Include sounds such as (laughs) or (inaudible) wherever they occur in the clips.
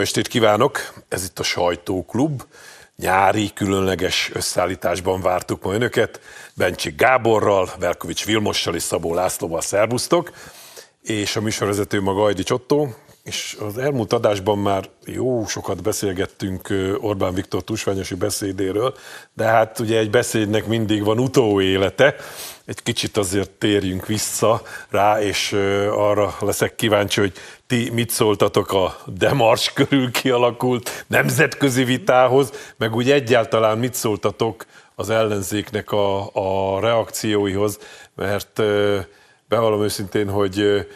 Jó estét kívánok! Ez itt a Sajtóklub. Nyári, különleges összeállításban vártuk ma önöket. Bencsik Gáborral, Velkovics Vilmossal és Szabó Lászlóval szervusztok. És a műsorvezető maga Ajdi Csottó. És az elmúlt adásban már jó sokat beszélgettünk Orbán Viktor tusványosi beszédéről, de hát ugye egy beszédnek mindig van utóélete, egy kicsit azért térjünk vissza rá, és arra leszek kíváncsi, hogy ti mit szóltatok a Demars körül kialakult nemzetközi vitához, meg úgy egyáltalán mit szóltatok az ellenzéknek a, a reakcióihoz, mert bevallom őszintén, hogy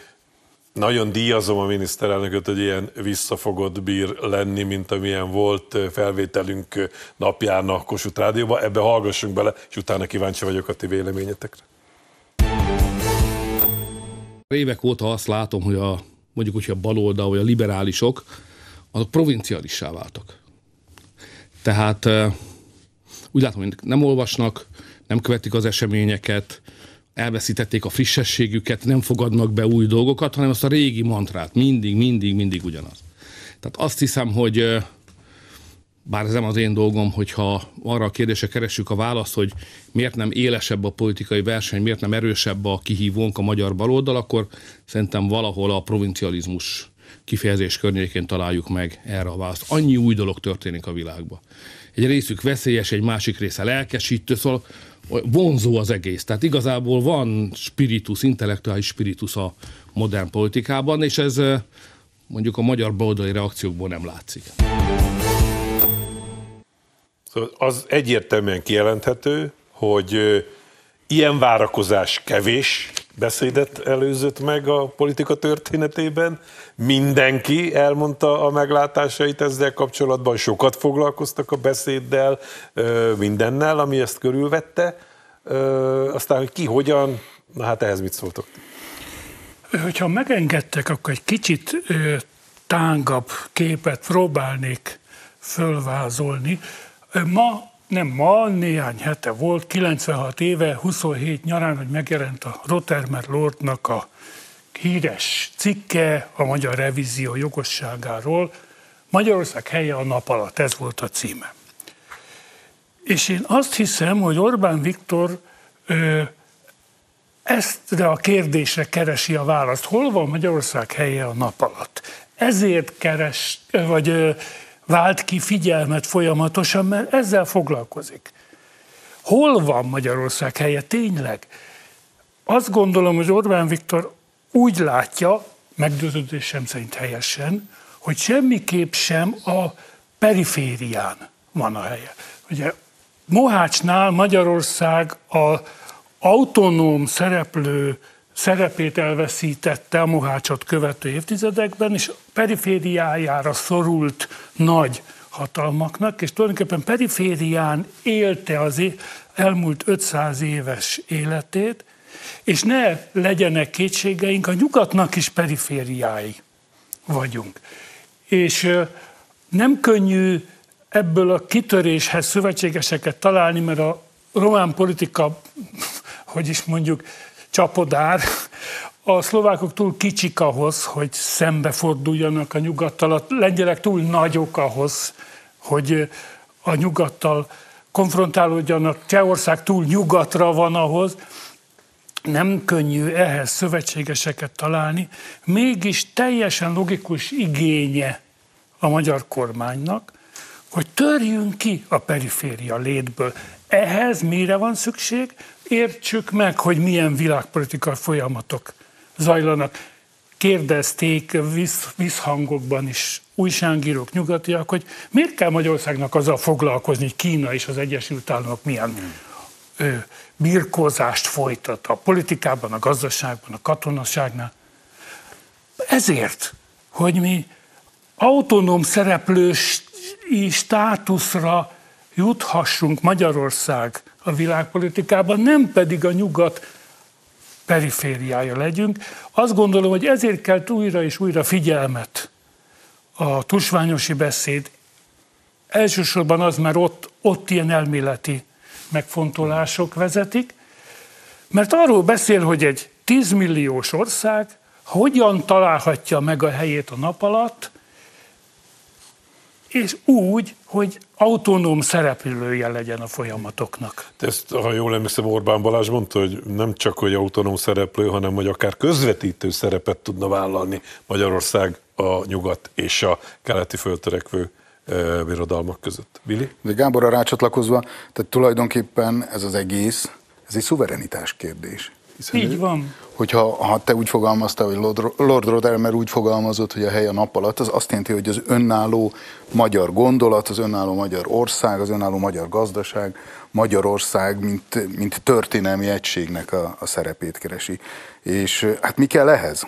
nagyon díjazom a miniszterelnököt, hogy ilyen visszafogott bír lenni, mint amilyen volt felvételünk napján a Kossuth Rádióban. Ebbe hallgassunk bele, és utána kíváncsi vagyok a ti véleményetekre. Évek óta azt látom, hogy a mondjuk hogy a baloldal vagy a liberálisok, azok provincialissá váltak. Tehát úgy látom, hogy nem olvasnak, nem követik az eseményeket, elveszítették a frissességüket, nem fogadnak be új dolgokat, hanem azt a régi mantrát, mindig, mindig, mindig ugyanaz. Tehát azt hiszem, hogy bár ez nem az én dolgom, hogyha arra a kérdésre keressük a választ, hogy miért nem élesebb a politikai verseny, miért nem erősebb a kihívónk a magyar baloldal, akkor szerintem valahol a provincializmus kifejezés környékén találjuk meg erre a választ. Annyi új dolog történik a világban. Egy részük veszélyes, egy másik része lelkesítő, szóval vonzó az egész. Tehát igazából van spiritus, intellektuális spiritus a modern politikában, és ez eh, mondjuk a magyar baloldali reakciókból nem látszik. Szóval az egyértelműen kijelenthető, hogy ilyen várakozás kevés beszédet előzött meg a politika történetében. Mindenki elmondta a meglátásait ezzel kapcsolatban, sokat foglalkoztak a beszéddel, mindennel, ami ezt körülvette. Aztán, hogy ki hogyan, na hát ehhez mit szóltok? Hogyha megengedtek, akkor egy kicsit tángabb képet próbálnék fölvázolni. Ma, nem ma, néhány hete volt, 96 éve, 27 nyarán, hogy megjelent a Rottermer Lordnak a híres cikke a magyar revízió jogosságáról. Magyarország helye a nap alatt, ez volt a címe. És én azt hiszem, hogy Orbán Viktor ö, ezt a kérdésre keresi a választ. Hol van Magyarország helye a nap alatt? Ezért keres, vagy vált ki figyelmet folyamatosan, mert ezzel foglalkozik. Hol van Magyarország helye tényleg? Azt gondolom, hogy Orbán Viktor úgy látja, meggyőződésem szerint helyesen, hogy semmiképp sem a periférián van a helye. Ugye Mohácsnál Magyarország a autonóm szereplő szerepét elveszítette a Mohácsot követő évtizedekben, és perifériájára szorult nagy hatalmaknak, és tulajdonképpen periférián élte az elmúlt 500 éves életét, és ne legyenek kétségeink, a nyugatnak is perifériái vagyunk. És nem könnyű ebből a kitöréshez szövetségeseket találni, mert a román politika, (laughs) hogy is mondjuk, csapodár. A szlovákok túl kicsik ahhoz, hogy szembeforduljanak a nyugattal, a lengyelek túl nagyok ahhoz, hogy a nyugattal konfrontálódjanak, Csehország túl nyugatra van ahhoz, nem könnyű ehhez szövetségeseket találni, mégis teljesen logikus igénye a magyar kormánynak, hogy törjünk ki a periféria létből. Ehhez mire van szükség? Értsük meg, hogy milyen világpolitikai folyamatok zajlanak. Kérdezték visz, visszhangokban is újságírók, nyugatiak, hogy miért kell Magyarországnak azzal foglalkozni, hogy Kína és az Egyesült Államok milyen ö, birkózást folytat a politikában, a gazdaságban, a katonaságnál. Ezért, hogy mi autonóm szereplős státuszra juthassunk Magyarország a világpolitikában, nem pedig a nyugat perifériája legyünk. Azt gondolom, hogy ezért kell újra és újra figyelmet a tusványosi beszéd. Elsősorban az, mert ott, ott ilyen elméleti megfontolások vezetik, mert arról beszél, hogy egy 10 milliós ország hogyan találhatja meg a helyét a nap alatt, és úgy, hogy autonóm szereplője legyen a folyamatoknak. Ezt, ha jól emlékszem, Orbán Balázs mondta, hogy nem csak, hogy autonóm szereplő, hanem hogy akár közvetítő szerepet tudna vállalni Magyarország a nyugat és a keleti föltörekvő birodalmak között. Billy? De Gáborra rácsatlakozva, tehát tulajdonképpen ez az egész, ez egy szuverenitás kérdés. Hiszen Így van. Hogyha ha te úgy fogalmaztál, hogy Lord, Lord Rodermer úgy fogalmazott, hogy a hely a nap alatt, az azt jelenti, hogy az önálló magyar gondolat, az önálló magyar ország, az önálló magyar gazdaság, Magyarország, mint, mint történelmi egységnek a, a szerepét keresi. És hát mi kell ehhez?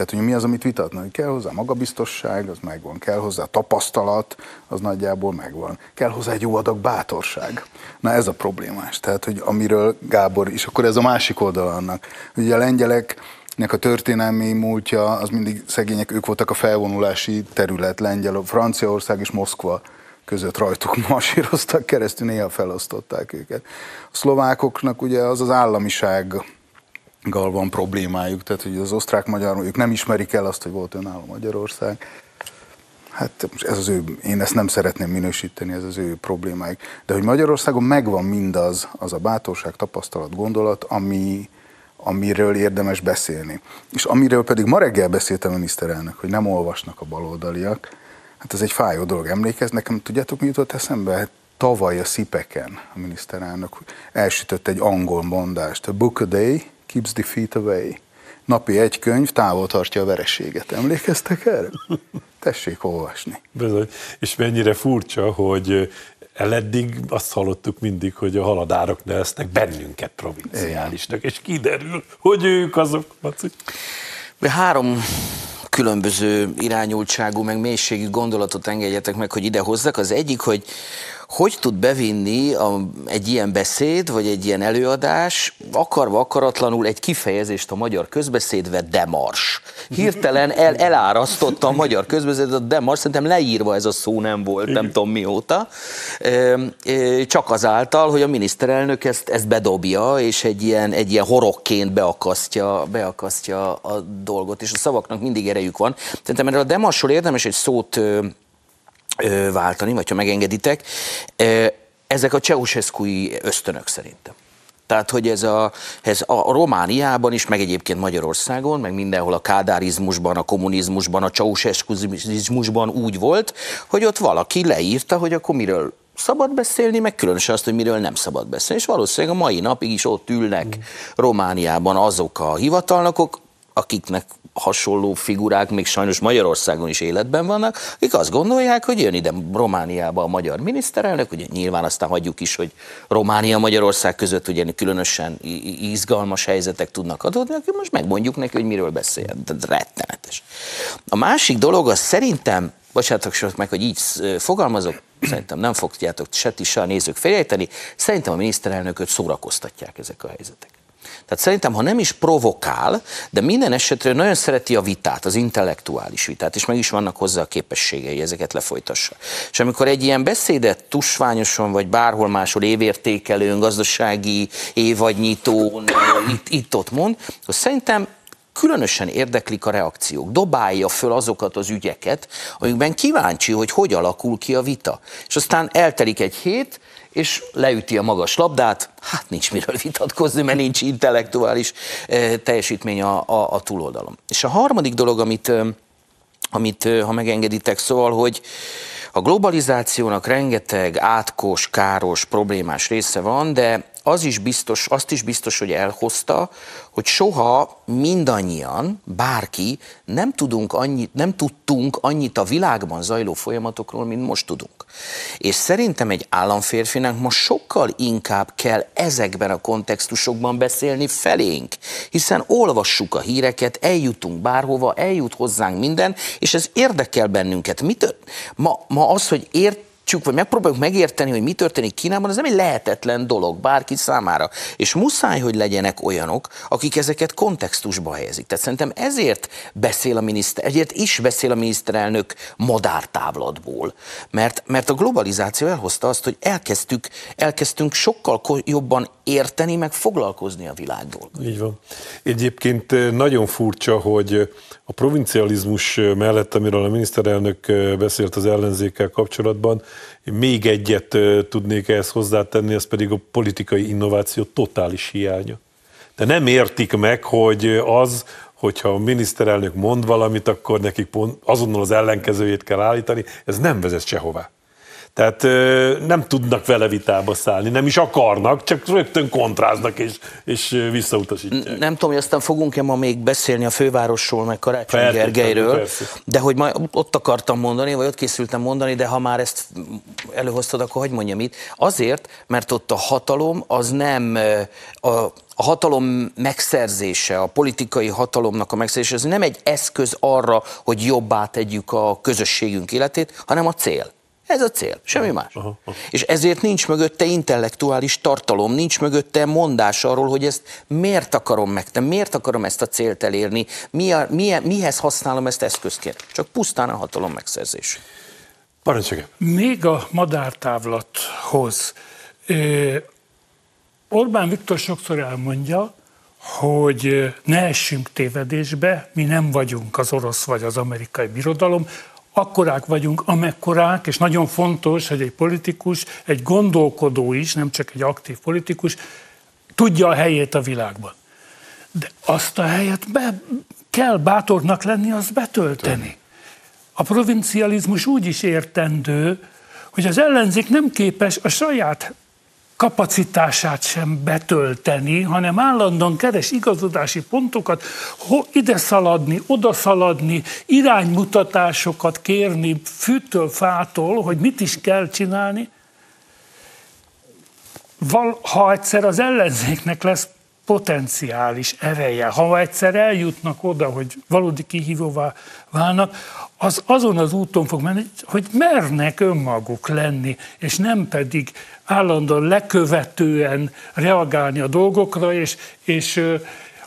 Tehát, hogy mi az, amit vitatni? Kell hozzá magabiztosság, az megvan. Kell hozzá tapasztalat, az nagyjából megvan. Kell hozzá egy jó adag bátorság. Na ez a problémás. Tehát, hogy amiről Gábor, és akkor ez a másik oldal annak. Ugye a lengyeleknek a történelmi múltja, az mindig szegények, ők voltak a felvonulási terület, Lengyel, Franciaország és Moszkva között rajtuk (laughs) masíroztak keresztül, néha felosztották őket. A szlovákoknak ugye az az államiság gal van problémájuk, tehát hogy az osztrák-magyar, ők nem ismerik el azt, hogy volt önálló Magyarország. Hát ez az ő, én ezt nem szeretném minősíteni, ez az ő problémájuk. De hogy Magyarországon megvan mindaz, az a bátorság, tapasztalat, gondolat, ami, amiről érdemes beszélni. És amiről pedig ma reggel beszélt a miniszterelnök, hogy nem olvasnak a baloldaliak, hát ez egy fájó dolog. Emlékez, nekem tudjátok, mi jutott eszembe? Hát tavaly a Szipeken a miniszterelnök elsütött egy angol mondást, a book a day, keeps defeat away. Napi egy könyv távol tartja a vereséget. Emlékeztek erre? Tessék olvasni. Bizony. És mennyire furcsa, hogy eleddig azt hallottuk mindig, hogy a haladárak neveznek bennünket provinciálisnak, és kiderül, hogy ők azok, Maci. Három különböző irányultságú, meg mélységű gondolatot engedjetek meg, hogy ide hozzak. Az egyik, hogy hogy tud bevinni a, egy ilyen beszéd, vagy egy ilyen előadás, akarva akaratlanul egy kifejezést a magyar közbeszédve demars. Hirtelen el, elárasztotta a magyar közbeszédet a demars, szerintem leírva ez a szó nem volt, nem tudom mióta, csak azáltal, hogy a miniszterelnök ezt, ezt bedobja, és egy ilyen, egy ilyen horokként beakasztja, beakasztja a dolgot, és a szavaknak mindig erejük van. Szerintem erről a demasról érdemes egy szót váltani, vagy ha megengeditek. Ezek a ceausescu ösztönök szerintem. Tehát, hogy ez a, ez a Romániában is, meg egyébként Magyarországon, meg mindenhol a kádárizmusban, a kommunizmusban, a ceausescuzmusban úgy volt, hogy ott valaki leírta, hogy akkor miről szabad beszélni, meg különösen azt, hogy miről nem szabad beszélni. És valószínűleg a mai napig is ott ülnek mm. Romániában azok a hivatalnokok, akiknek hasonló figurák még sajnos Magyarországon is életben vannak, akik azt gondolják, hogy jön ide Romániába a magyar miniszterelnök, ugye nyilván aztán hagyjuk is, hogy Románia-Magyarország között ugye különösen izgalmas helyzetek tudnak adódni, akkor most megmondjuk neki, hogy miről beszél. De rettenetes. A másik dolog az szerintem, bocsánatok meg, hogy így fogalmazok, szerintem nem fogjátok se ti, se a nézők félrejteni, szerintem a miniszterelnököt szórakoztatják ezek a helyzetek. Tehát szerintem, ha nem is provokál, de minden esetre nagyon szereti a vitát, az intellektuális vitát, és meg is vannak hozzá a képességei, ezeket lefolytassa. És amikor egy ilyen beszédet tusványosan, vagy bárhol máshol évértékelőn, gazdasági évadnyitón, itt, itt mond, akkor szerintem különösen érdeklik a reakciók, dobálja föl azokat az ügyeket, amikben kíváncsi, hogy hogy alakul ki a vita. És aztán eltelik egy hét, és leüti a magas labdát, hát nincs miről vitatkozni, mert nincs intellektuális eh, teljesítmény a, a, a túloldalon. És a harmadik dolog, amit, eh, amit eh, ha megengeditek, szóval, hogy a globalizációnak rengeteg átkos, káros, problémás része van, de az is biztos, azt is biztos, hogy elhozta, hogy soha mindannyian, bárki nem, tudunk annyit, nem tudtunk annyit a világban zajló folyamatokról, mint most tudunk. És szerintem egy államférfinak most sokkal inkább kell ezekben a kontextusokban beszélni felénk, hiszen olvassuk a híreket, eljutunk bárhova, eljut hozzánk minden, és ez érdekel bennünket. Mit, ma, ma az, hogy ért megértsük, vagy megpróbáljuk megérteni, hogy mi történik Kínában, ez nem egy lehetetlen dolog bárki számára. És muszáj, hogy legyenek olyanok, akik ezeket kontextusba helyezik. Tehát szerintem ezért beszél a miniszter, ezért is beszél a miniszterelnök madártávlatból. Mert, mert a globalizáció elhozta azt, hogy elkezdtük, elkezdtünk sokkal jobban érteni, meg foglalkozni a világból. Így van. Egyébként nagyon furcsa, hogy a provincializmus mellett, amiről a miniszterelnök beszélt az ellenzékkel kapcsolatban, még egyet tudnék ehhez hozzátenni, ez pedig a politikai innováció totális hiánya. De nem értik meg, hogy az, hogyha a miniszterelnök mond valamit, akkor nekik pont azonnal az ellenkezőjét kell állítani, ez nem vezet sehová. Tehát nem tudnak vele vitába szállni, nem is akarnak, csak rögtön kontráznak és, és visszautasítják. Nem tudom, hogy aztán fogunk-e ma még beszélni a fővárosról, meg Karácsony persze, Gergelyről, persze. de hogy majd ott akartam mondani, vagy ott készültem mondani, de ha már ezt előhoztad, akkor hogy mondjam itt? Azért, mert ott a hatalom az nem a, a hatalom megszerzése, a politikai hatalomnak a megszerzése, ez nem egy eszköz arra, hogy jobbá tegyük a közösségünk életét, hanem a cél. Ez a cél, semmi más. Aha, aha. És ezért nincs mögötte intellektuális tartalom, nincs mögötte mondás arról, hogy ezt miért akarom meg, miért akarom ezt a célt elérni, mi a, mi, mihez használom ezt eszközként. Csak pusztán a hatalom megszerzés. Parancsolja. Még a madártávlathoz. Orbán Viktor sokszor elmondja, hogy ne essünk tévedésbe, mi nem vagyunk az orosz vagy az amerikai birodalom, akkorák vagyunk, amekkorák, és nagyon fontos, hogy egy politikus, egy gondolkodó is, nem csak egy aktív politikus, tudja a helyét a világban. De azt a helyet be, kell bátornak lenni, azt betölteni. A provincializmus úgy is értendő, hogy az ellenzék nem képes a saját kapacitását sem betölteni, hanem állandóan keres igazodási pontokat, ide szaladni, oda szaladni, iránymutatásokat kérni fűtől, fától, hogy mit is kell csinálni. Val, ha egyszer az ellenzéknek lesz potenciális ereje, ha egyszer eljutnak oda, hogy valódi kihívóvá válnak, az azon az úton fog menni, hogy mernek önmaguk lenni, és nem pedig állandóan lekövetően reagálni a dolgokra, és, és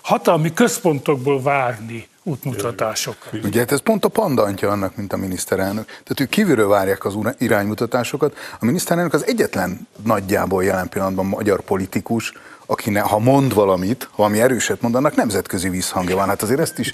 hatalmi központokból várni útmutatásokat. Ugye hát ez pont a pandantja annak, mint a miniszterelnök. Tehát ők kívülről várják az iránymutatásokat. A miniszterelnök az egyetlen nagyjából jelen pillanatban magyar politikus, aki ne, ha mond valamit, ha valami erőset mond, annak nemzetközi visszhangja van. Hát azért ezt is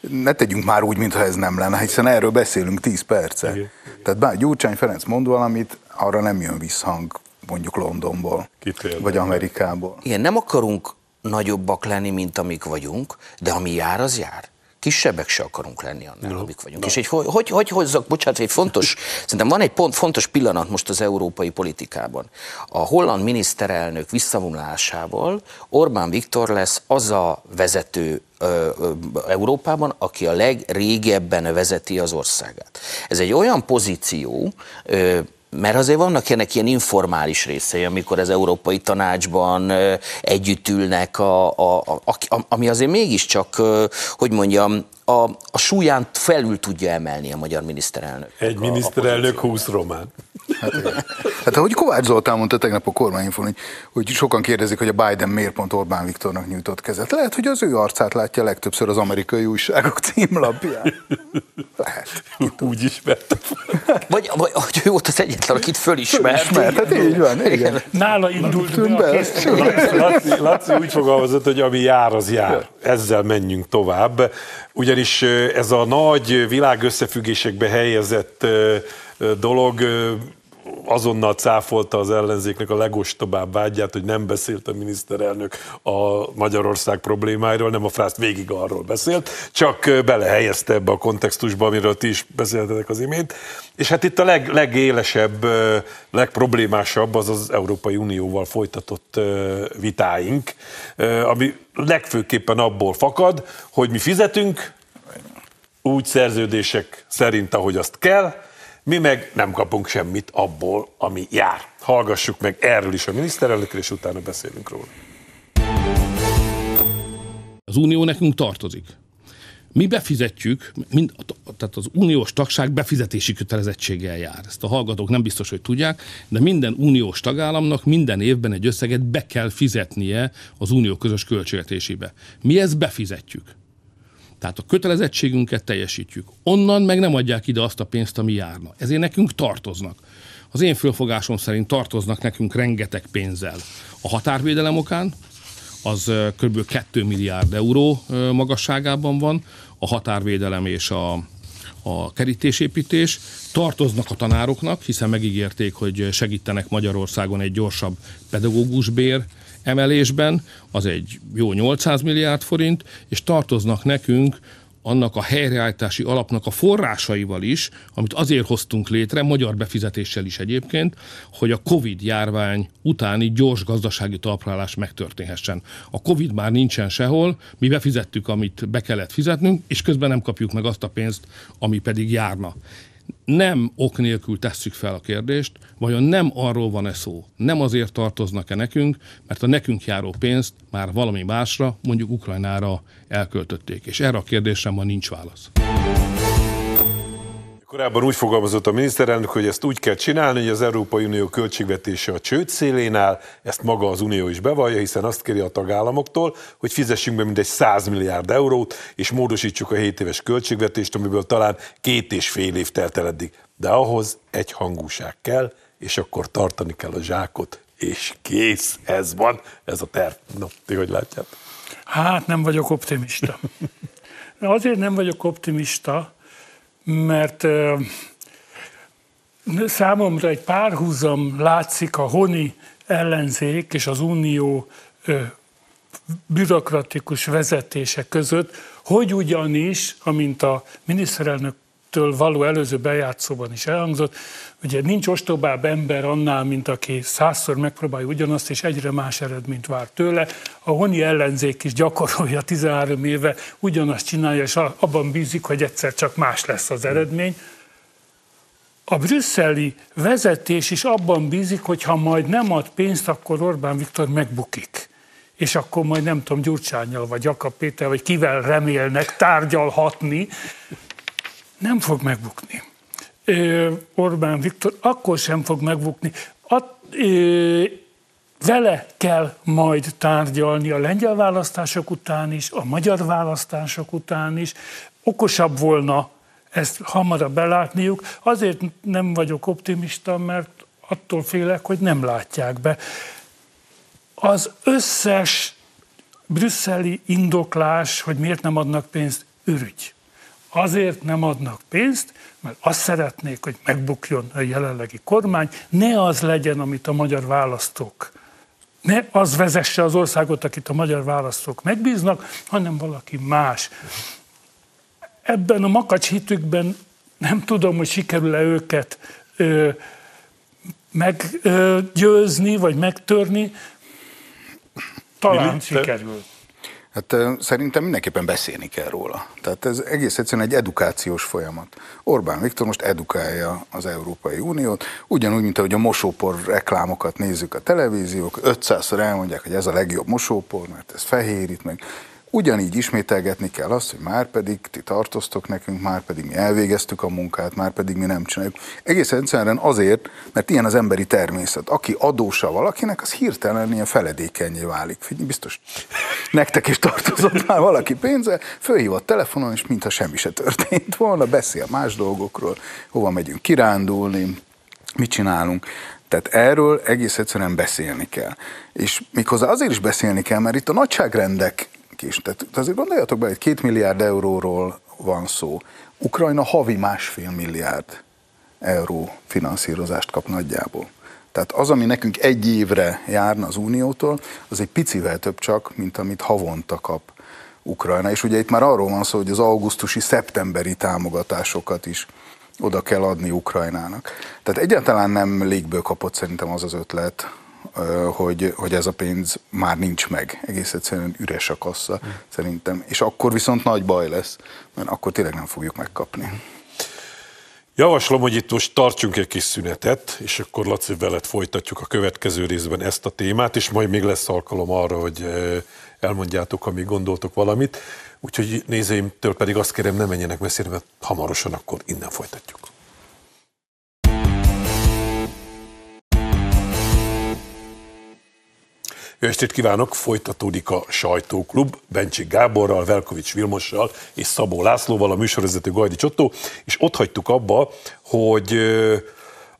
ne tegyünk már úgy, mintha ez nem lenne, hiszen erről beszélünk 10 perce. Igen. Tehát bár Gyurcsány Ferenc mond valamit, arra nem jön visszhang mondjuk Londonból, Kitérde. vagy Amerikából. Igen, nem akarunk nagyobbak lenni, mint amik vagyunk, de ami jár, az jár kisebbek se akarunk lenni annál, no. amik vagyunk. No. És egy, hogy, hogy, hogy hozzak, bocsánat, egy fontos, (laughs) szerintem van egy pont, fontos pillanat most az európai politikában. A holland miniszterelnök visszavonulásával Orbán Viktor lesz az a vezető Európában, aki a legrégebben vezeti az országát. Ez egy olyan pozíció, mert azért vannak ennek ilyen informális részei, amikor az Európai Tanácsban együtt ülnek, a, a, a, ami azért mégiscsak, hogy mondjam, a, a súlyán felül tudja emelni a magyar miniszterelnök. Egy a, miniszterelnök a 20 román. Hát, hát ahogy Kovács Zoltán mondta tegnap a kormányinfon, hogy, hogy sokan kérdezik, hogy a Biden miért pont Orbán Viktornak nyújtott kezet. Lehet, hogy az ő arcát látja legtöbbször az amerikai újságok címlapján. Lehet. (laughs) Úgy ismert. Vagy, vagy hogy ő volt az egyetlen, akit fölismert. Fölismert, hát így van. Igen. Nála indult be. Laci, Laci, Laci úgy fogalmazott, hogy ami jár, az jár. Ezzel menjünk tovább. Ugyanis ez a nagy világ összefüggésekbe helyezett dolog azonnal cáfolta az ellenzéknek a legostobább vágyát, hogy nem beszélt a miniszterelnök a Magyarország problémáiról, nem a frászt végig arról beszélt, csak belehelyezte ebbe a kontextusba, amiről ti is beszéltetek az imént. És hát itt a leg, legélesebb, legproblémásabb az az Európai Unióval folytatott vitáink, ami legfőképpen abból fakad, hogy mi fizetünk, úgy szerződések szerint, ahogy azt kell, mi meg nem kapunk semmit abból, ami jár. Hallgassuk meg erről is a miniszterelnökre, és utána beszélünk róla. Az Unió nekünk tartozik. Mi befizetjük, mind, tehát az uniós tagság befizetési kötelezettséggel jár. Ezt a hallgatók nem biztos, hogy tudják, de minden uniós tagállamnak minden évben egy összeget be kell fizetnie az unió közös költségvetésébe. Mi ezt befizetjük. Tehát a kötelezettségünket teljesítjük. Onnan meg nem adják ide azt a pénzt, ami járna. Ezért nekünk tartoznak. Az én fölfogásom szerint tartoznak nekünk rengeteg pénzzel. A határvédelem okán, az kb. 2 milliárd euró magasságában van, a határvédelem és a, a kerítésépítés. Tartoznak a tanároknak, hiszen megígérték, hogy segítenek Magyarországon egy gyorsabb pedagógusbér emelésben, az egy jó 800 milliárd forint, és tartoznak nekünk annak a helyreállítási alapnak a forrásaival is, amit azért hoztunk létre, magyar befizetéssel is egyébként, hogy a Covid járvány utáni gyors gazdasági talprálás megtörténhessen. A Covid már nincsen sehol, mi befizettük, amit be kellett fizetnünk, és közben nem kapjuk meg azt a pénzt, ami pedig járna nem ok nélkül tesszük fel a kérdést, vajon nem arról van-e szó, nem azért tartoznak-e nekünk, mert a nekünk járó pénzt már valami másra, mondjuk Ukrajnára elköltötték. És erre a kérdésre ma nincs válasz. Korábban úgy fogalmazott a miniszterelnök, hogy ezt úgy kell csinálni, hogy az Európai Unió költségvetése a csőd szélén áll, ezt maga az Unió is bevallja, hiszen azt kéri a tagállamoktól, hogy fizessünk be mindegy 100 milliárd eurót, és módosítsuk a 7 éves költségvetést, amiből talán két és fél év telt el eddig. De ahhoz egy hangúság kell, és akkor tartani kell a zsákot, és kész, ez van, ez a terv. No, ti hogy látjátok? Hát nem vagyok optimista. (laughs) Azért nem vagyok optimista, mert számomra egy párhuzam látszik a honi ellenzék és az unió bürokratikus vezetése között, hogy ugyanis, amint a miniszterelnöktől való előző bejátszóban is elhangzott, ugye nincs ostobább ember annál, mint aki százszor megpróbálja ugyanazt, és egyre más eredményt vár tőle. A honi ellenzék is gyakorolja 13 éve, ugyanazt csinálja, és abban bízik, hogy egyszer csak más lesz az eredmény. A brüsszeli vezetés is abban bízik, hogy ha majd nem ad pénzt, akkor Orbán Viktor megbukik. És akkor majd nem tudom, Gyurcsányjal, vagy Jakab Péter, vagy kivel remélnek tárgyalhatni, nem fog megbukni. Orbán Viktor akkor sem fog megbukni. At, ö, vele kell majd tárgyalni a lengyel választások után is, a magyar választások után is. Okosabb volna ezt hamarabb belátniuk. Azért nem vagyok optimista, mert attól félek, hogy nem látják be. Az összes brüsszeli indoklás, hogy miért nem adnak pénzt, ürügy. Azért nem adnak pénzt, mert azt szeretnék, hogy megbukjon a jelenlegi kormány, ne az legyen, amit a magyar választók ne az vezesse az országot, akit a magyar választók megbíznak, hanem valaki más. Ebben a makacs hitükben nem tudom, hogy sikerül-e őket ö, meggyőzni, vagy megtörni. Talán Mi, sikerül. Hát szerintem mindenképpen beszélni kell róla. Tehát ez egész egyszerűen egy edukációs folyamat. Orbán Viktor most edukálja az Európai Uniót, ugyanúgy, mint ahogy a mosópor reklámokat nézzük a televíziók, 500-szor elmondják, hogy ez a legjobb mosópor, mert ez fehérít meg. Ugyanígy ismételgetni kell azt, hogy már pedig ti tartoztok nekünk, már pedig mi elvégeztük a munkát, már pedig mi nem csináljuk. Egész egyszerűen azért, mert ilyen az emberi természet. Aki adósa valakinek, az hirtelen ilyen feledékenyé válik. Figyelj, biztos nektek is tartozott már valaki pénze, fölhívott telefonon, és mintha semmi se történt volna, beszél más dolgokról, hova megyünk kirándulni, mit csinálunk. Tehát erről egész egyszerűen beszélni kell. És méghozzá azért is beszélni kell, mert itt a nagyságrendek is. Tehát azért gondoljatok bele, hogy két milliárd euróról van szó. Ukrajna havi másfél milliárd euró finanszírozást kap nagyjából. Tehát az, ami nekünk egy évre járna az Uniótól, az egy picivel több csak, mint amit havonta kap Ukrajna. És ugye itt már arról van szó, hogy az augusztusi, szeptemberi támogatásokat is oda kell adni Ukrajnának. Tehát egyáltalán nem légből kapott szerintem az az ötlet, hogy, hogy ez a pénz már nincs meg. Egész egyszerűen üres a kassa, mm. szerintem. És akkor viszont nagy baj lesz, mert akkor tényleg nem fogjuk megkapni. Javaslom, hogy itt most tartsunk egy kis szünetet, és akkor Laci veled folytatjuk a következő részben ezt a témát, és majd még lesz alkalom arra, hogy elmondjátok, amíg gondoltok valamit. Úgyhogy nézőimtől pedig azt kérem, ne menjenek messzire, mert hamarosan akkor innen folytatjuk. Jó estét kívánok! Folytatódik a Sajtóklub Bencsik Gáborral, Velkovics Vilmossal és Szabó Lászlóval, a műsorvezető Gajdi Csottó, és ott hagytuk abba, hogy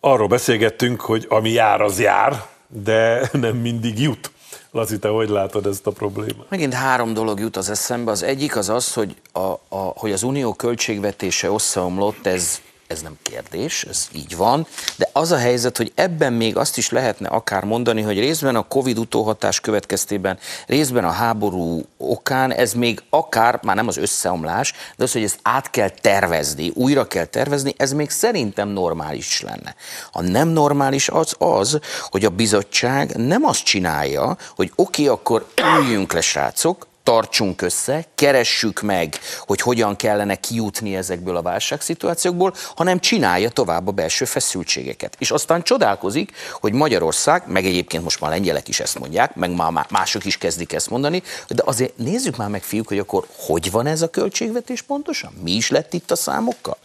arról beszélgettünk, hogy ami jár, az jár, de (laughs) nem mindig jut. Laci, te hogy látod ezt a problémát? Megint három dolog jut az eszembe. Az egyik az az, hogy, a, a, hogy az unió költségvetése összeomlott, ez ez nem kérdés, ez így van, de az a helyzet, hogy ebben még azt is lehetne akár mondani, hogy részben a Covid utóhatás következtében, részben a háború okán, ez még akár, már nem az összeomlás, de az, hogy ezt át kell tervezni, újra kell tervezni, ez még szerintem normális lenne. A nem normális az az, hogy a bizottság nem azt csinálja, hogy oké, okay, akkor üljünk le, srácok, tartsunk össze, keressük meg, hogy hogyan kellene kijutni ezekből a válságszituációkból, hanem csinálja tovább a belső feszültségeket. És aztán csodálkozik, hogy Magyarország, meg egyébként most már lengyelek is ezt mondják, meg már mások is kezdik ezt mondani, de azért nézzük már meg, fiúk, hogy akkor hogy van ez a költségvetés pontosan? Mi is lett itt a számokkal?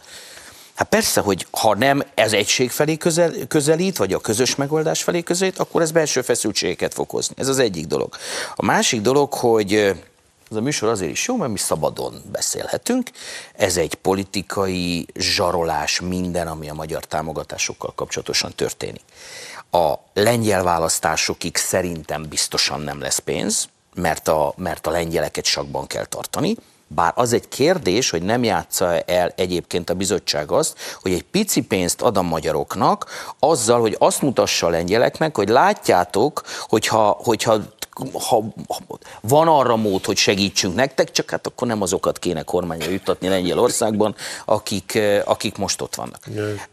Hát persze, hogy ha nem ez egység felé közel, közelít, vagy a közös megoldás felé közelít, akkor ez belső feszültségeket fog hozni. Ez az egyik dolog. A másik dolog, hogy ez a műsor azért is jó, mert mi szabadon beszélhetünk. Ez egy politikai zsarolás minden, ami a magyar támogatásokkal kapcsolatosan történik. A lengyel választásokig szerintem biztosan nem lesz pénz, mert a, mert a lengyeleket sakban kell tartani. Bár az egy kérdés, hogy nem játsza el egyébként a bizottság azt, hogy egy pici pénzt ad a magyaroknak, azzal, hogy azt mutassa a lengyeleknek, hogy látjátok, hogyha, hogyha ha van arra mód, hogy segítsünk nektek, csak hát akkor nem azokat kéne kormányra juttatni Lengyelországban, akik, akik most ott vannak.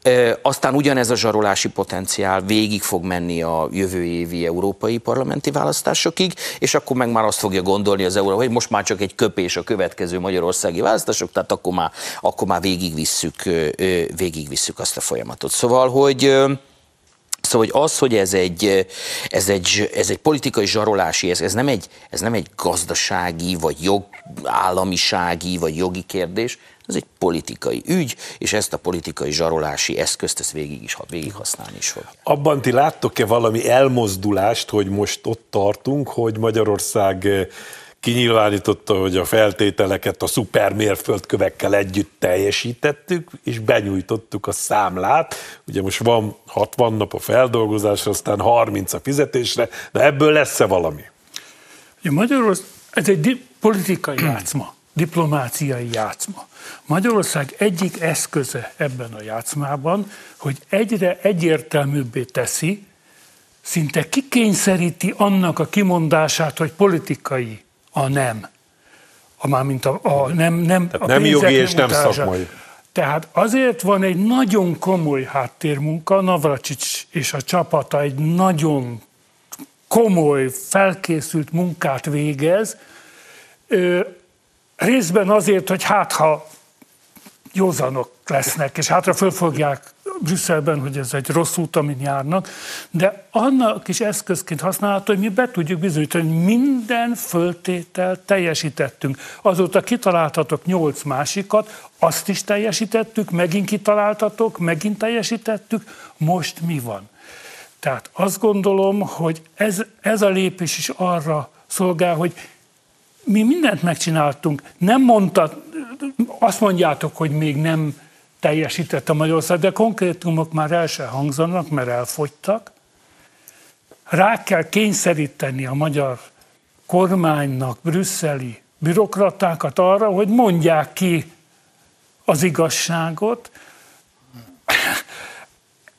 E, aztán ugyanez a zsarolási potenciál végig fog menni a jövő évi európai parlamenti választásokig, és akkor meg már azt fogja gondolni az euró, hogy most már csak egy köpés a következő magyarországi választások, tehát akkor már, akkor már végigvisszük, végigvisszük azt a folyamatot. Szóval, hogy Szóval hogy az, hogy ez egy, ez egy, ez egy politikai zsarolási, ez, ez, nem egy, ez nem egy gazdasági, vagy jogállamisági, vagy jogi kérdés, ez egy politikai ügy, és ezt a politikai zsarolási eszközt ezt végig is végig használni is fog. Abban ti láttok-e valami elmozdulást, hogy most ott tartunk, hogy Magyarország kinyilvánította, hogy a feltételeket a szupermérföldkövekkel együtt teljesítettük, és benyújtottuk a számlát. Ugye most van 60 nap a feldolgozásra, aztán 30 a fizetésre, de ebből lesz-e valami? Ugye Magyarország, ez egy di- politikai (clears throat) játszma, diplomáciai játszma. Magyarország egyik eszköze ebben a játszmában, hogy egyre egyértelműbbé teszi, szinte kikényszeríti annak a kimondását, hogy politikai a nem. A már mint a, a nem, nem, a nem jogi és nem szakmai. Tehát azért van egy nagyon komoly háttérmunka, Navracsics és a csapata egy nagyon komoly, felkészült munkát végez, részben azért, hogy hát ha józanok lesznek, és hátra föl fogják Brüsszelben, hogy ez egy rossz út, amin járnak, de annak is eszközként használható, hogy mi be tudjuk bizonyítani, hogy minden föltétel teljesítettünk. Azóta kitaláltatok nyolc másikat, azt is teljesítettük, megint kitaláltatok, megint teljesítettük, most mi van? Tehát azt gondolom, hogy ez, ez a lépés is arra szolgál, hogy mi mindent megcsináltunk. Nem mondta, azt mondjátok, hogy még nem teljesített a Magyarország, de konkrétumok már el sem hangzanak, mert elfogytak. Rá kell kényszeríteni a magyar kormánynak, brüsszeli bürokratákat arra, hogy mondják ki az igazságot.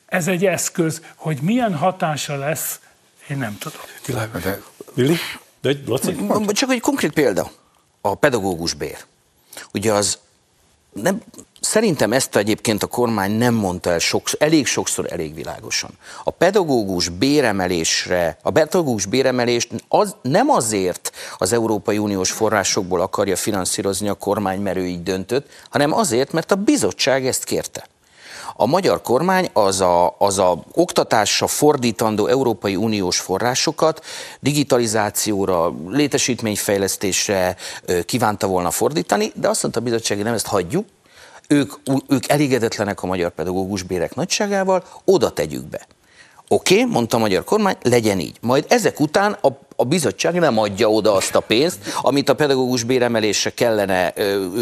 Ez egy eszköz, hogy milyen hatása lesz, én nem tudom. Világos. Vili? De egy, Laci? Csak egy konkrét példa. A pedagógus bér. Ugye az nem, szerintem ezt egyébként a kormány nem mondta el sokszor, elég sokszor, elég világosan. A pedagógus béremelésre, a pedagógus béremelést az, nem azért az Európai Uniós forrásokból akarja finanszírozni a kormány, mert ő így döntött, hanem azért, mert a bizottság ezt kérte. a magyar kormány az a, az a oktatásra fordítandó Európai Uniós forrásokat digitalizációra, létesítményfejlesztésre kívánta volna fordítani, de azt mondta a bizottság, hogy nem ezt hagyjuk, ők, ők elégedetlenek a magyar pedagógus bérek nagyságával, oda tegyük be. Oké, okay, mondta a magyar kormány, legyen így. Majd ezek után a a bizottság nem adja oda azt a pénzt, amit a pedagógus béremelésre kellene,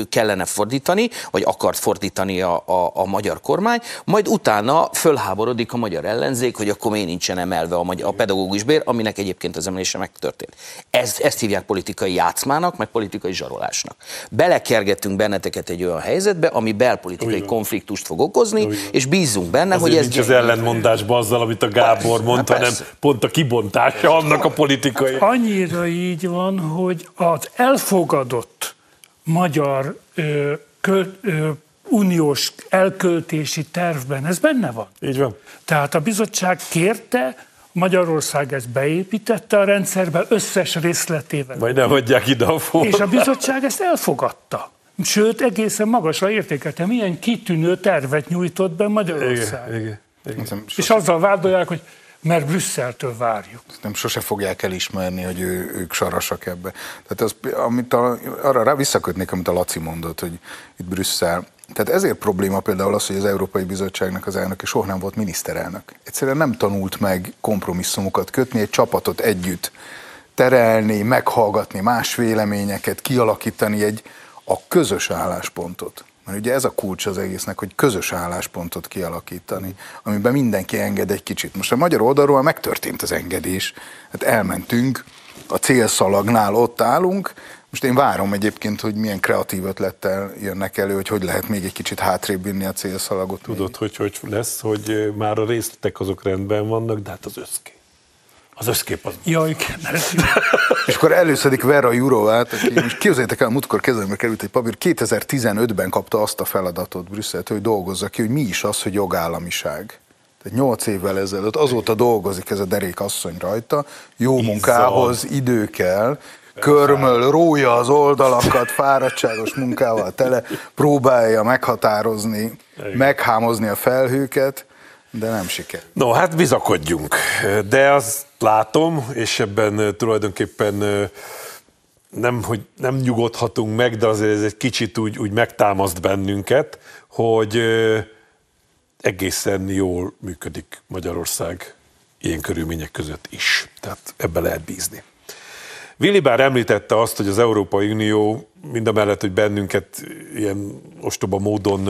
kellene fordítani, vagy akart fordítani a, a, a magyar kormány, majd utána fölháborodik a magyar ellenzék, hogy akkor miért nincsen emelve a, magyar, a pedagógus bér, aminek egyébként az emelése megtörtént. Ez, ezt hívják politikai játszmának, meg politikai zsarolásnak. Belekergettünk benneteket egy olyan helyzetbe, ami belpolitikai Ugyan. konfliktust fog okozni, Ugyan. és bízunk benne, Azért hogy ez... nincs az ellenmondásban azzal, amit a Gábor mondta, hanem pont a kibontása annak a politikai politikai... Annyira így van, hogy az elfogadott magyar ö, kö, ö, uniós elköltési tervben ez benne van. Így van. Tehát a bizottság kérte, Magyarország ezt beépítette a rendszerbe összes részletével. Majd nem adják ide a forrát. És a bizottság ezt elfogadta. Sőt, egészen magasra értékelte, milyen kitűnő tervet nyújtott be Magyarország. Igen, igen, igen. És azzal vádolják, hogy mert Brüsszeltől várjuk. Nem sose fogják elismerni, hogy ő, ők sarasak ebbe. Tehát az, amit a, arra rá visszakötnék, amit a Laci mondott, hogy itt Brüsszel. Tehát ezért probléma például az, hogy az Európai Bizottságnak az elnöke soha nem volt miniszterelnök. Egyszerűen nem tanult meg kompromisszumokat kötni, egy csapatot együtt terelni, meghallgatni más véleményeket, kialakítani egy a közös álláspontot. Mert ugye ez a kulcs az egésznek, hogy közös álláspontot kialakítani, amiben mindenki enged egy kicsit. Most a magyar oldalról megtörtént az engedés. Hát elmentünk, a célszalagnál ott állunk, most én várom egyébként, hogy milyen kreatív ötlettel jönnek elő, hogy hogy lehet még egy kicsit hátrébb vinni a célszalagot. Tudod, hogy hogy lesz, hogy már a részletek azok rendben vannak, de hát az összkép. Az összkép az. Ja, igen. (laughs) és akkor előszedik Vera Jurovát, aki (laughs) most képzeljétek el, múltkor kezembe került egy papír, 2015-ben kapta azt a feladatot Brüsszelt, hogy dolgozza ki, hogy mi is az, hogy jogállamiság. Tehát nyolc évvel ezelőtt azóta dolgozik ez a derék asszony rajta, jó Izzal. munkához idő kell, körmöl, rója az oldalakat, fáradtságos munkával tele, próbálja meghatározni, meghámozni a felhőket, de nem siker. No, hát bizakodjunk. De azt látom, és ebben tulajdonképpen nem, hogy nem nyugodhatunk meg, de azért ez egy kicsit úgy, úgy megtámaszt bennünket, hogy egészen jól működik Magyarország ilyen körülmények között is. Tehát ebbe lehet bízni. Willi bár említette azt, hogy az Európai Unió mind a mellett, hogy bennünket ilyen ostoba módon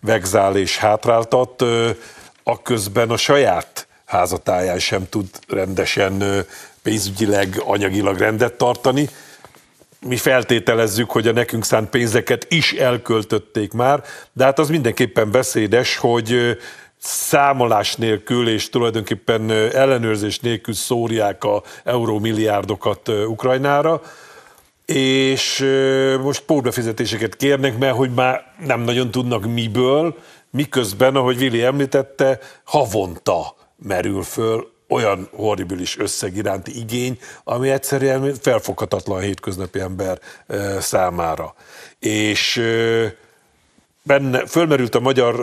vegzál és hátráltat, akközben a saját házatáján sem tud rendesen pénzügyileg, anyagilag rendet tartani. Mi feltételezzük, hogy a nekünk szánt pénzeket is elköltötték már, de hát az mindenképpen beszédes, hogy számolás nélkül és tulajdonképpen ellenőrzés nélkül szórják a eurómilliárdokat Ukrajnára, és most pótbefizetéseket kérnek, mert hogy már nem nagyon tudnak miből, miközben, ahogy Vili említette, havonta merül föl olyan horribilis összeg iránti igény, ami egyszerűen felfoghatatlan hétköznapi ember számára. És benne fölmerült a magyar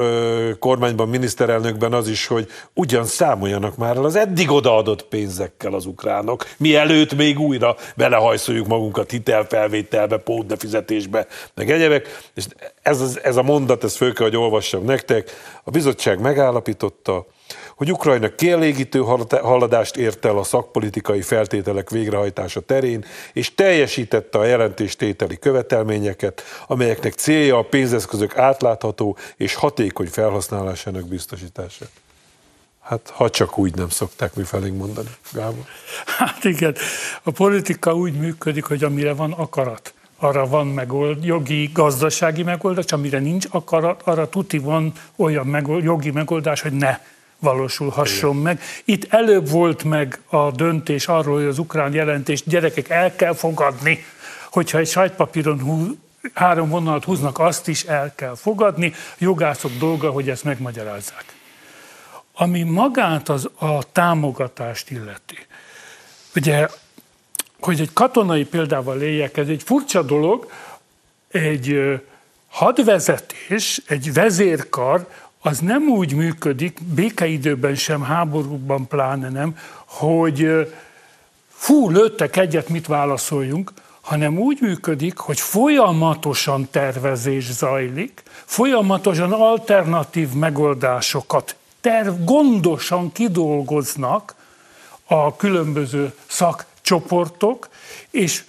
kormányban, miniszterelnökben az is, hogy ugyan számoljanak már el az eddig odaadott pénzekkel az ukránok, mielőtt még újra belehajszoljuk magunkat hitelfelvételbe, pótbefizetésbe, meg egyebek. És ez, ez a mondat, ez föl kell, hogy olvassam nektek. A bizottság megállapította, hogy Ukrajna kielégítő haladást ért el a szakpolitikai feltételek végrehajtása terén, és teljesítette a jelentéstételi követelményeket, amelyeknek célja a pénzeszközök átlátható és hatékony felhasználásának biztosítása. Hát, ha csak úgy nem szokták mi felénk mondani, Gábor. Hát igen, a politika úgy működik, hogy amire van akarat, arra van megold, jogi, gazdasági megoldás, amire nincs akarat, arra tuti van olyan megold, jogi megoldás, hogy ne valósulhasson Igen. meg. Itt előbb volt meg a döntés arról, hogy az ukrán jelentést gyerekek el kell fogadni, hogyha egy sajtpapíron hú, három vonalat húznak, azt is el kell fogadni. Jogászok dolga, hogy ezt megmagyarázzák. Ami magát az a támogatást illeti, ugye, hogy egy katonai példával éljek, ez egy furcsa dolog, egy hadvezetés, egy vezérkar az nem úgy működik, békeidőben sem, háborúban pláne nem, hogy fú, lőttek egyet, mit válaszoljunk, hanem úgy működik, hogy folyamatosan tervezés zajlik, folyamatosan alternatív megoldásokat terv, gondosan kidolgoznak a különböző szakcsoportok, és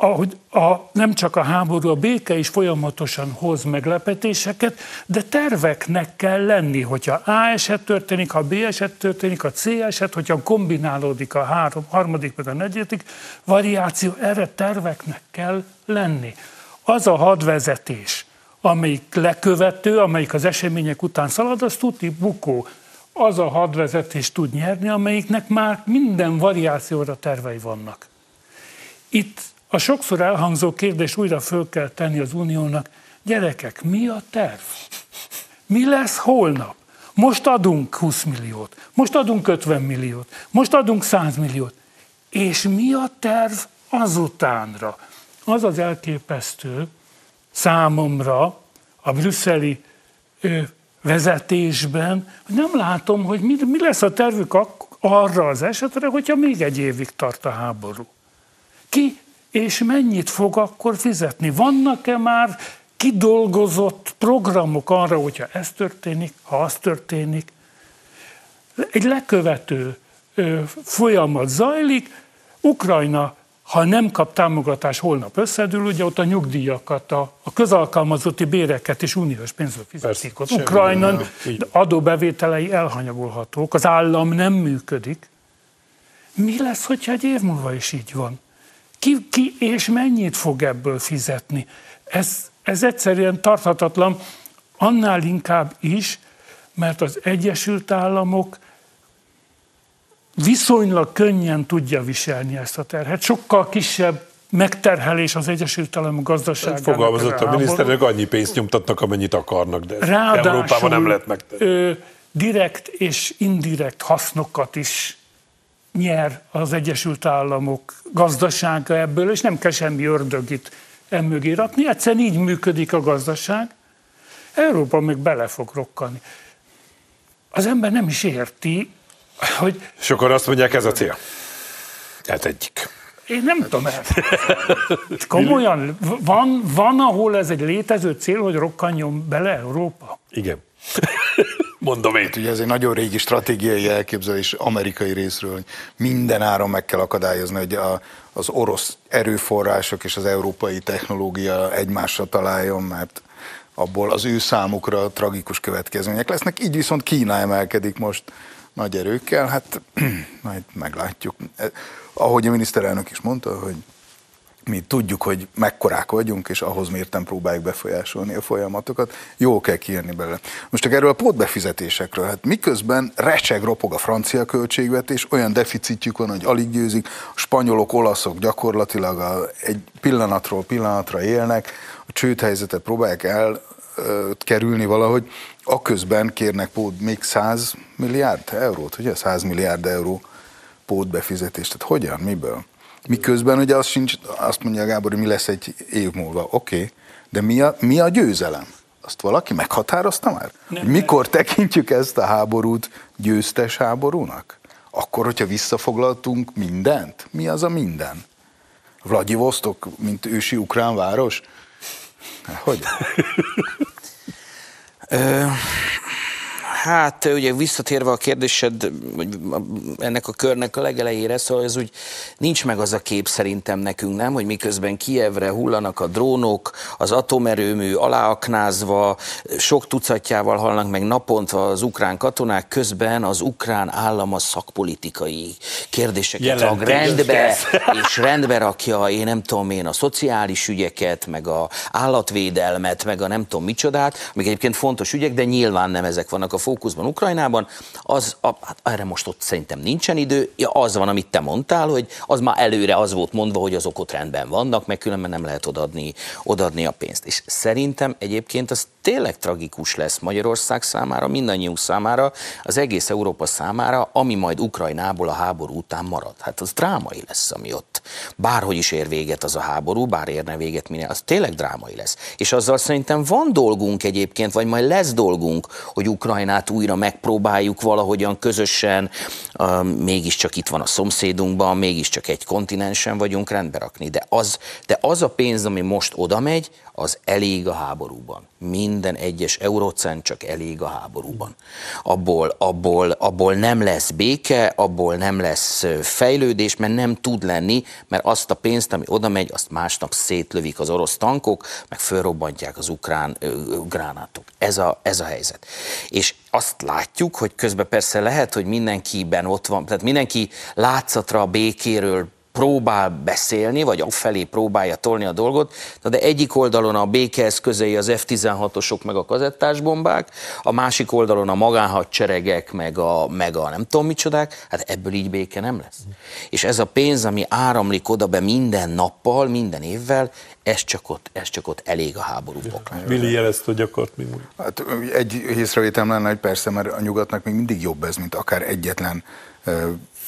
ahogy a, nem csak a háború, a béke is folyamatosan hoz meglepetéseket, de terveknek kell lenni, hogyha A eset történik, ha B eset történik, a C eset, hogyha kombinálódik a három, harmadik vagy a negyedik variáció, erre terveknek kell lenni. Az a hadvezetés, amelyik lekövető, amelyik az események után szalad, az tuti bukó. Az a hadvezetés tud nyerni, amelyiknek már minden variációra tervei vannak. Itt a sokszor elhangzó kérdés újra föl kell tenni az uniónak, gyerekek, mi a terv? Mi lesz holnap? Most adunk 20 milliót, most adunk 50 milliót, most adunk 100 milliót. És mi a terv azutánra? Az az elképesztő számomra a brüsszeli vezetésben, hogy nem látom, hogy mi, mi lesz a tervük arra az esetre, hogyha még egy évig tart a háború. Ki és mennyit fog akkor fizetni? Vannak-e már kidolgozott programok arra, hogyha ez történik, ha az történik? Egy lekövető folyamat zajlik, Ukrajna, ha nem kap támogatás, holnap összedül, ugye ott a nyugdíjakat, a, a közalkalmazotti béreket is uniós pénzből fizetik. Ott Ukrajna adóbevételei elhanyagolhatók, az állam nem működik. Mi lesz, hogyha egy év múlva is így van? Ki, ki és mennyit fog ebből fizetni? Ez, ez egyszerűen tarthatatlan, annál inkább is, mert az Egyesült Államok viszonylag könnyen tudja viselni ezt a terhet. Sokkal kisebb megterhelés az Egyesült Államok gazdaságának. Fogalmazott a miniszternek, annyi pénzt nyomtatnak, amennyit akarnak, de Ráadásul, Európában nem lehet megtenni. direkt és indirekt hasznokat is nyer az Egyesült Államok gazdasága ebből, és nem kell semmi ördögit emögé rakni, egyszerűen így működik a gazdaság. Európa még bele fog rokkani. Az ember nem is érti, hogy... Sokan azt mondják, ez a cél. Hát egyik. Én nem tudom el. Komolyan, van, van, ahol ez egy létező cél, hogy rokkanjon bele Európa? Igen. Mondom én. Ugye ez egy nagyon régi stratégiai elképzelés amerikai részről, hogy minden áron meg kell akadályozni, hogy a, az orosz erőforrások és az európai technológia egymásra találjon, mert abból az ő számukra tragikus következmények lesznek. Így viszont Kína emelkedik most nagy erőkkel, hát (clears throat) majd meglátjuk. Ahogy a miniszterelnök is mondta, hogy mi tudjuk, hogy mekkorák vagyunk, és ahhoz mérten próbáljuk befolyásolni a folyamatokat. Jó kell kijönni belőle. Most csak erről a pótbefizetésekről. Hát miközben recseg, ropog a francia költségvetés, olyan deficitjük van, hogy alig győzik, a spanyolok, olaszok gyakorlatilag a, egy pillanatról pillanatra élnek, a csődhelyzetet próbálják el kerülni valahogy, aközben kérnek pót még 100 milliárd eurót, ugye? 100 milliárd euró pótbefizetést. Tehát hogyan, miből? Miközben ugye az sincs, azt mondja Gábor, hogy mi lesz egy év múlva. Oké, okay, de mi a, mi a győzelem? Azt valaki meghatározta már? Nem, Mikor nem. tekintjük ezt a háborút győztes háborúnak? Akkor, hogyha visszafoglaltunk mindent? Mi az a minden? Vladivostok, mint ősi ukrán város? Hogy? Hát ugye visszatérve a kérdésed, ennek a körnek a legelejére, szóval ez úgy nincs meg az a kép szerintem nekünk, nem, hogy miközben Kievre hullanak a drónok, az atomerőmű aláaknázva, sok tucatjával halnak meg naponta az ukrán katonák, közben az ukrán állam a szakpolitikai kérdéseket rak rendbe, (laughs) és rendbe rakja, én nem tudom én, a szociális ügyeket, meg a állatvédelmet, meg a nem tudom micsodát, amik egyébként fontos ügyek, de nyilván nem ezek vannak a fókuszban Ukrajnában, az, a, hát erre most ott szerintem nincsen idő, ja, az van, amit te mondtál, hogy az már előre az volt mondva, hogy azok ott rendben vannak, meg különben nem lehet odaadni, odaadni a pénzt. És szerintem egyébként az tényleg tragikus lesz Magyarország számára, mindannyiunk számára, az egész Európa számára, ami majd Ukrajnából a háború után marad. Hát az drámai lesz, ami ott. Bárhogy is ér véget az a háború, bár érne véget minél, az tényleg drámai lesz. És azzal szerintem van dolgunk egyébként, vagy majd lesz dolgunk, hogy Ukrajnát újra megpróbáljuk valahogyan közösen, uh, mégiscsak itt van a szomszédunkban, mégiscsak egy kontinensen vagyunk rendbe rakni. De az, de az a pénz, ami most oda megy, az elég a háborúban. Minden egyes eurocent csak elég a háborúban. Abból, abból, abból nem lesz béke, abból nem lesz fejlődés, mert nem tud lenni, mert azt a pénzt, ami oda megy, azt másnap szétlövik az orosz tankok, meg fölrobbantják az ukrán gránátok. Ez a, ez a helyzet. És azt látjuk, hogy közben persze lehet, hogy mindenkiben ott van, tehát mindenki látszatra a békéről próbál beszélni, vagy afelé próbálja tolni a dolgot, de egyik oldalon a békeeszközei az F-16-osok meg a kazettás bombák, a másik oldalon a magánhadseregek meg a, meg a nem tudom micsodák, hát ebből így béke nem lesz. És ez a pénz, ami áramlik oda be minden nappal, minden évvel, ez csak ott, ez csak ott elég a háború poklára. Vili jelezte, hogy akart mi Hát egy észrevételem lenne, hogy persze, mert a nyugatnak még mindig jobb ez, mint akár egyetlen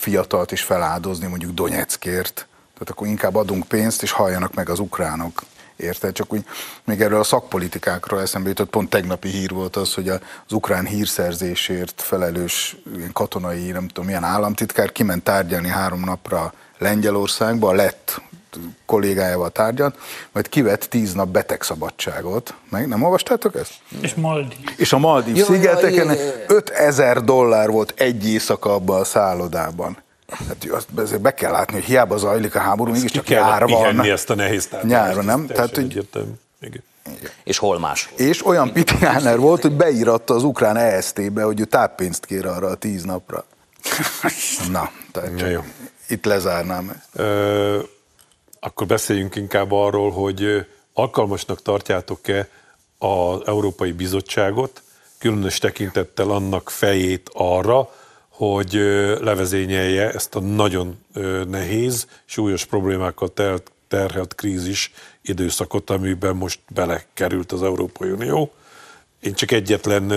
fiatalt is feláldozni mondjuk Donetskért, tehát akkor inkább adunk pénzt, és halljanak meg az ukránok. Érted? Csak úgy még erről a szakpolitikákról eszembe jutott, pont tegnapi hír volt az, hogy az ukrán hírszerzésért felelős katonai, nem tudom milyen államtitkár kiment tárgyalni három napra Lengyelországba, lett kollégájával tárgyalt, majd kivett tíz nap betegszabadságot. Meg nem olvastátok ezt? És Maldív. És a Maldív ja, szigeteken 5000 dollár volt egy éjszaka abban a szállodában. Hát azt be kell látni, hogy hiába zajlik a háború, mégis csak nyár van. ezt a nehéz Nyáron, nem? Tehát, hogy, Igen. És hol más? És olyan pitiáner volt, hogy beíratta az ukrán EST-be, hogy ő táppénzt kér arra a tíz napra. (laughs) Na, tehát csak ja, itt lezárnám. Ö, akkor beszéljünk inkább arról, hogy alkalmasnak tartjátok-e az Európai Bizottságot, különös tekintettel annak fejét arra, hogy levezényelje ezt a nagyon nehéz, súlyos problémákkal terhelt krízis időszakot, amiben most belekerült az Európai Unió. Én csak egyetlen,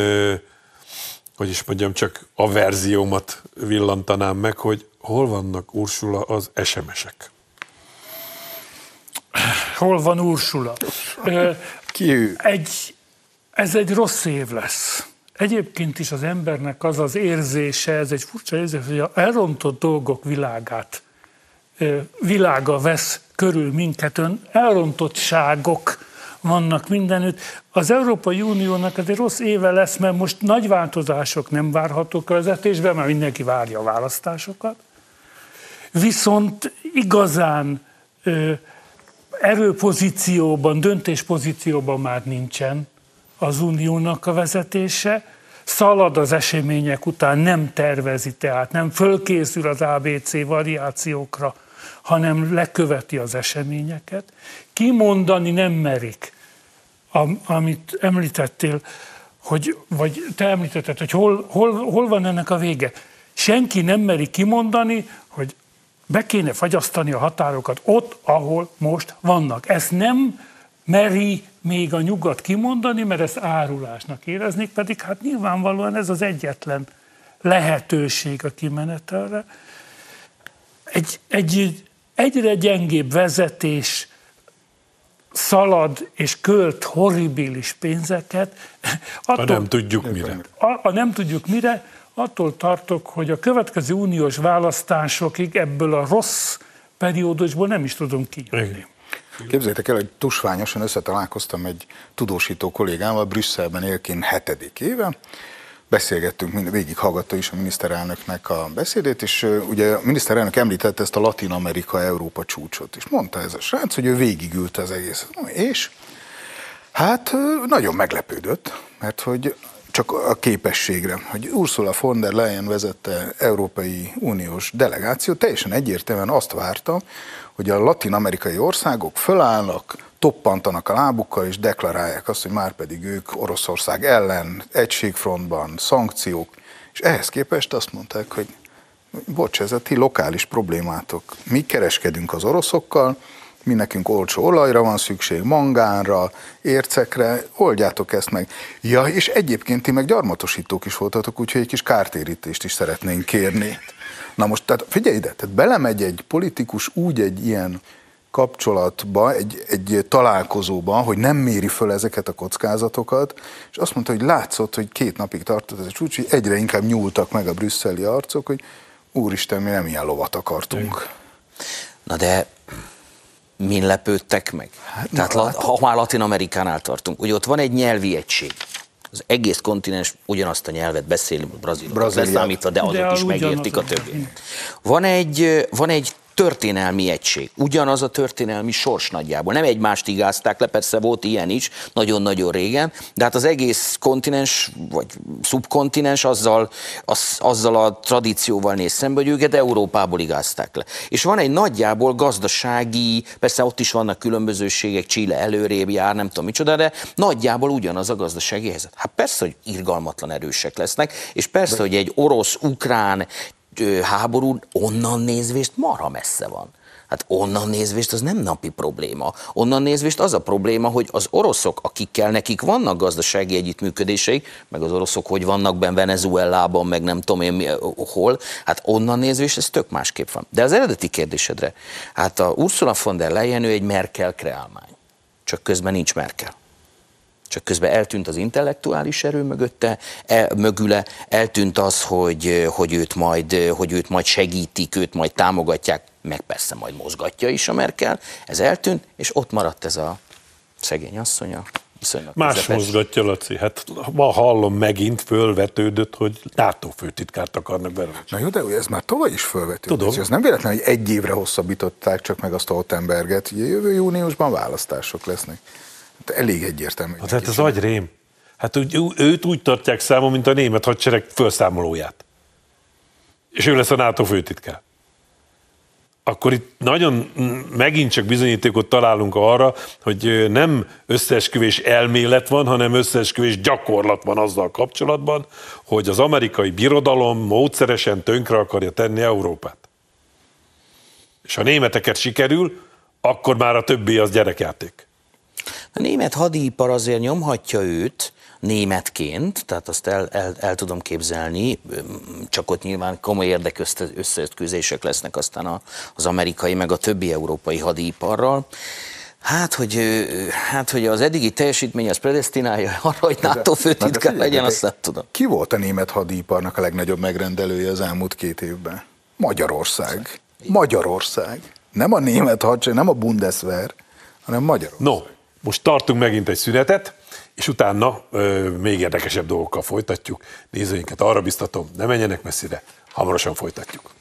hogy is mondjam, csak a verziómat villantanám meg, hogy hol vannak Ursula az SMS-ek? Hol van Ursula? Ki ő? Egy, ez egy rossz év lesz. Egyébként is az embernek az az érzése, ez egy furcsa érzés, hogy a elrontott dolgok világát, világa vesz körül minket, ön elrontottságok vannak mindenütt. Az Európai Uniónak ez egy rossz éve lesz, mert most nagy változások nem várhatók a vezetésben, mert mindenki várja a választásokat. Viszont igazán erőpozícióban, döntéspozícióban már nincsen az uniónak a vezetése, szalad az események után, nem tervezi tehát, nem fölkészül az ABC variációkra, hanem leköveti az eseményeket. Kimondani nem merik, amit említettél, hogy, vagy te említetted, hogy hol, hol, hol van ennek a vége. Senki nem meri kimondani, hogy be kéne fagyasztani a határokat ott, ahol most vannak. Ezt nem meri még a nyugat kimondani, mert ezt árulásnak éreznék, pedig hát nyilvánvalóan ez az egyetlen lehetőség a kimenetelre. Egy, egy egyre gyengébb vezetés szalad és költ horribilis pénzeket. Attól, ha nem tudjuk mire. A, a nem tudjuk mire, attól tartok, hogy a következő uniós választásokig ebből a rossz periódusból nem is tudunk kijönni. Képzeljétek el, hogy tusványosan összetalálkoztam egy tudósító kollégával, Brüsszelben élként hetedik éve, beszélgettünk, mind, végighallgatta is a miniszterelnöknek a beszédét, és ugye a miniszterelnök említette ezt a Latin-Amerika-Európa csúcsot, és mondta ez a srác, hogy ő végigült az egész. És hát nagyon meglepődött, mert hogy csak a képességre, hogy Ursula von der Leyen vezette Európai Uniós delegáció, teljesen egyértelműen azt várta, hogy a latin-amerikai országok fölállnak, toppantanak a lábukkal, és deklarálják azt, hogy már pedig ők Oroszország ellen, egységfrontban, szankciók, és ehhez képest azt mondták, hogy bocs, ez a ti lokális problémátok. Mi kereskedünk az oroszokkal, mi nekünk olcsó olajra van szükség, mangánra, ércekre, oldjátok ezt meg. Ja, és egyébként ti meg gyarmatosítók is voltatok, úgyhogy egy kis kártérítést is szeretnénk kérni. Na most, tehát figyelj ide, tehát belemegy egy politikus úgy egy ilyen kapcsolatba, egy, egy találkozóba, hogy nem méri föl ezeket a kockázatokat, és azt mondta, hogy látszott, hogy két napig tartott ez a csúcs, hogy egyre inkább nyúltak meg a brüsszeli arcok, hogy úristen, mi nem ilyen lovat akartunk. Na de min lepődtek meg? Hát, Tehát na, hát, ha már Latin Amerikánál tartunk, ugye ott van egy nyelvi egység. Az egész kontinens ugyanazt a nyelvet beszéli, brazilok leszámítva, de azok de is megértik a többi. Van egy, van egy történelmi egység. Ugyanaz a történelmi sors nagyjából. Nem egymást igázták le, persze volt ilyen is, nagyon-nagyon régen, de hát az egész kontinens, vagy szubkontinens azzal, az, azzal a tradícióval néz szembe, hogy őket Európából igázták le. És van egy nagyjából gazdasági, persze ott is vannak különbözőségek, Chile előrébb jár, nem tudom micsoda, de nagyjából ugyanaz a gazdasági helyzet. Hát persze, hogy irgalmatlan erősek lesznek, és persze, hogy egy orosz-ukrán háború onnan nézvést marha messze van. Hát onnan nézvést az nem napi probléma. Onnan nézvést az a probléma, hogy az oroszok, akikkel nekik vannak gazdasági együttműködéseik, meg az oroszok hogy vannak benne Venezuelában, meg nem tudom én hol, hát onnan nézvést ez tök másképp van. De az eredeti kérdésedre, hát a Ursula von der Leyen ő egy Merkel kreálmány. Csak közben nincs Merkel csak közben eltűnt az intellektuális erő mögötte, el, mögüle, eltűnt az, hogy, hogy, őt majd, hogy őt majd segítik, őt majd támogatják, meg persze majd mozgatja is a Merkel, ez eltűnt, és ott maradt ez a szegény asszonya. Más közepes. mozgatja, Laci. Hát ma hallom megint fölvetődött, hogy NATO főtitkárt akarnak belőle. Na jó, de ez már tavaly is fölvetődött. Tudom. Ez nem véletlen, hogy egy évre hosszabbították csak meg azt a Hottenberget. Ugye jövő júniusban választások lesznek. Hát elég egyértelmű. Hát, hát az agyrém. Hát úgy, őt úgy tartják számon, mint a német hadsereg felszámolóját. És ő lesz a NATO főtitkár. Akkor itt nagyon megint csak bizonyítékot találunk arra, hogy nem összeesküvés elmélet van, hanem összeesküvés gyakorlat van azzal kapcsolatban, hogy az amerikai birodalom módszeresen tönkre akarja tenni Európát. És ha németeket sikerül, akkor már a többi az gyerekjáték. A német hadipar azért nyomhatja őt, németként, tehát azt el, el, el tudom képzelni, csak ott nyilván komoly érdekösszeütközések lesznek aztán az amerikai meg a többi európai hadiparral. Hát hogy, hát, hogy az eddigi teljesítmény az predestinálja arra, hogy NATO főtitkár legyen, azt nem tudom. Ki volt a német hadiparnak a legnagyobb megrendelője az elmúlt két évben? Magyarország. Magyarország. Nem a német hadsereg, nem a Bundeswehr, hanem Magyarország. No, most tartunk megint egy szünetet, és utána ö, még érdekesebb dolgokkal folytatjuk. Nézőinket arra biztatom, ne menjenek messzire, hamarosan folytatjuk.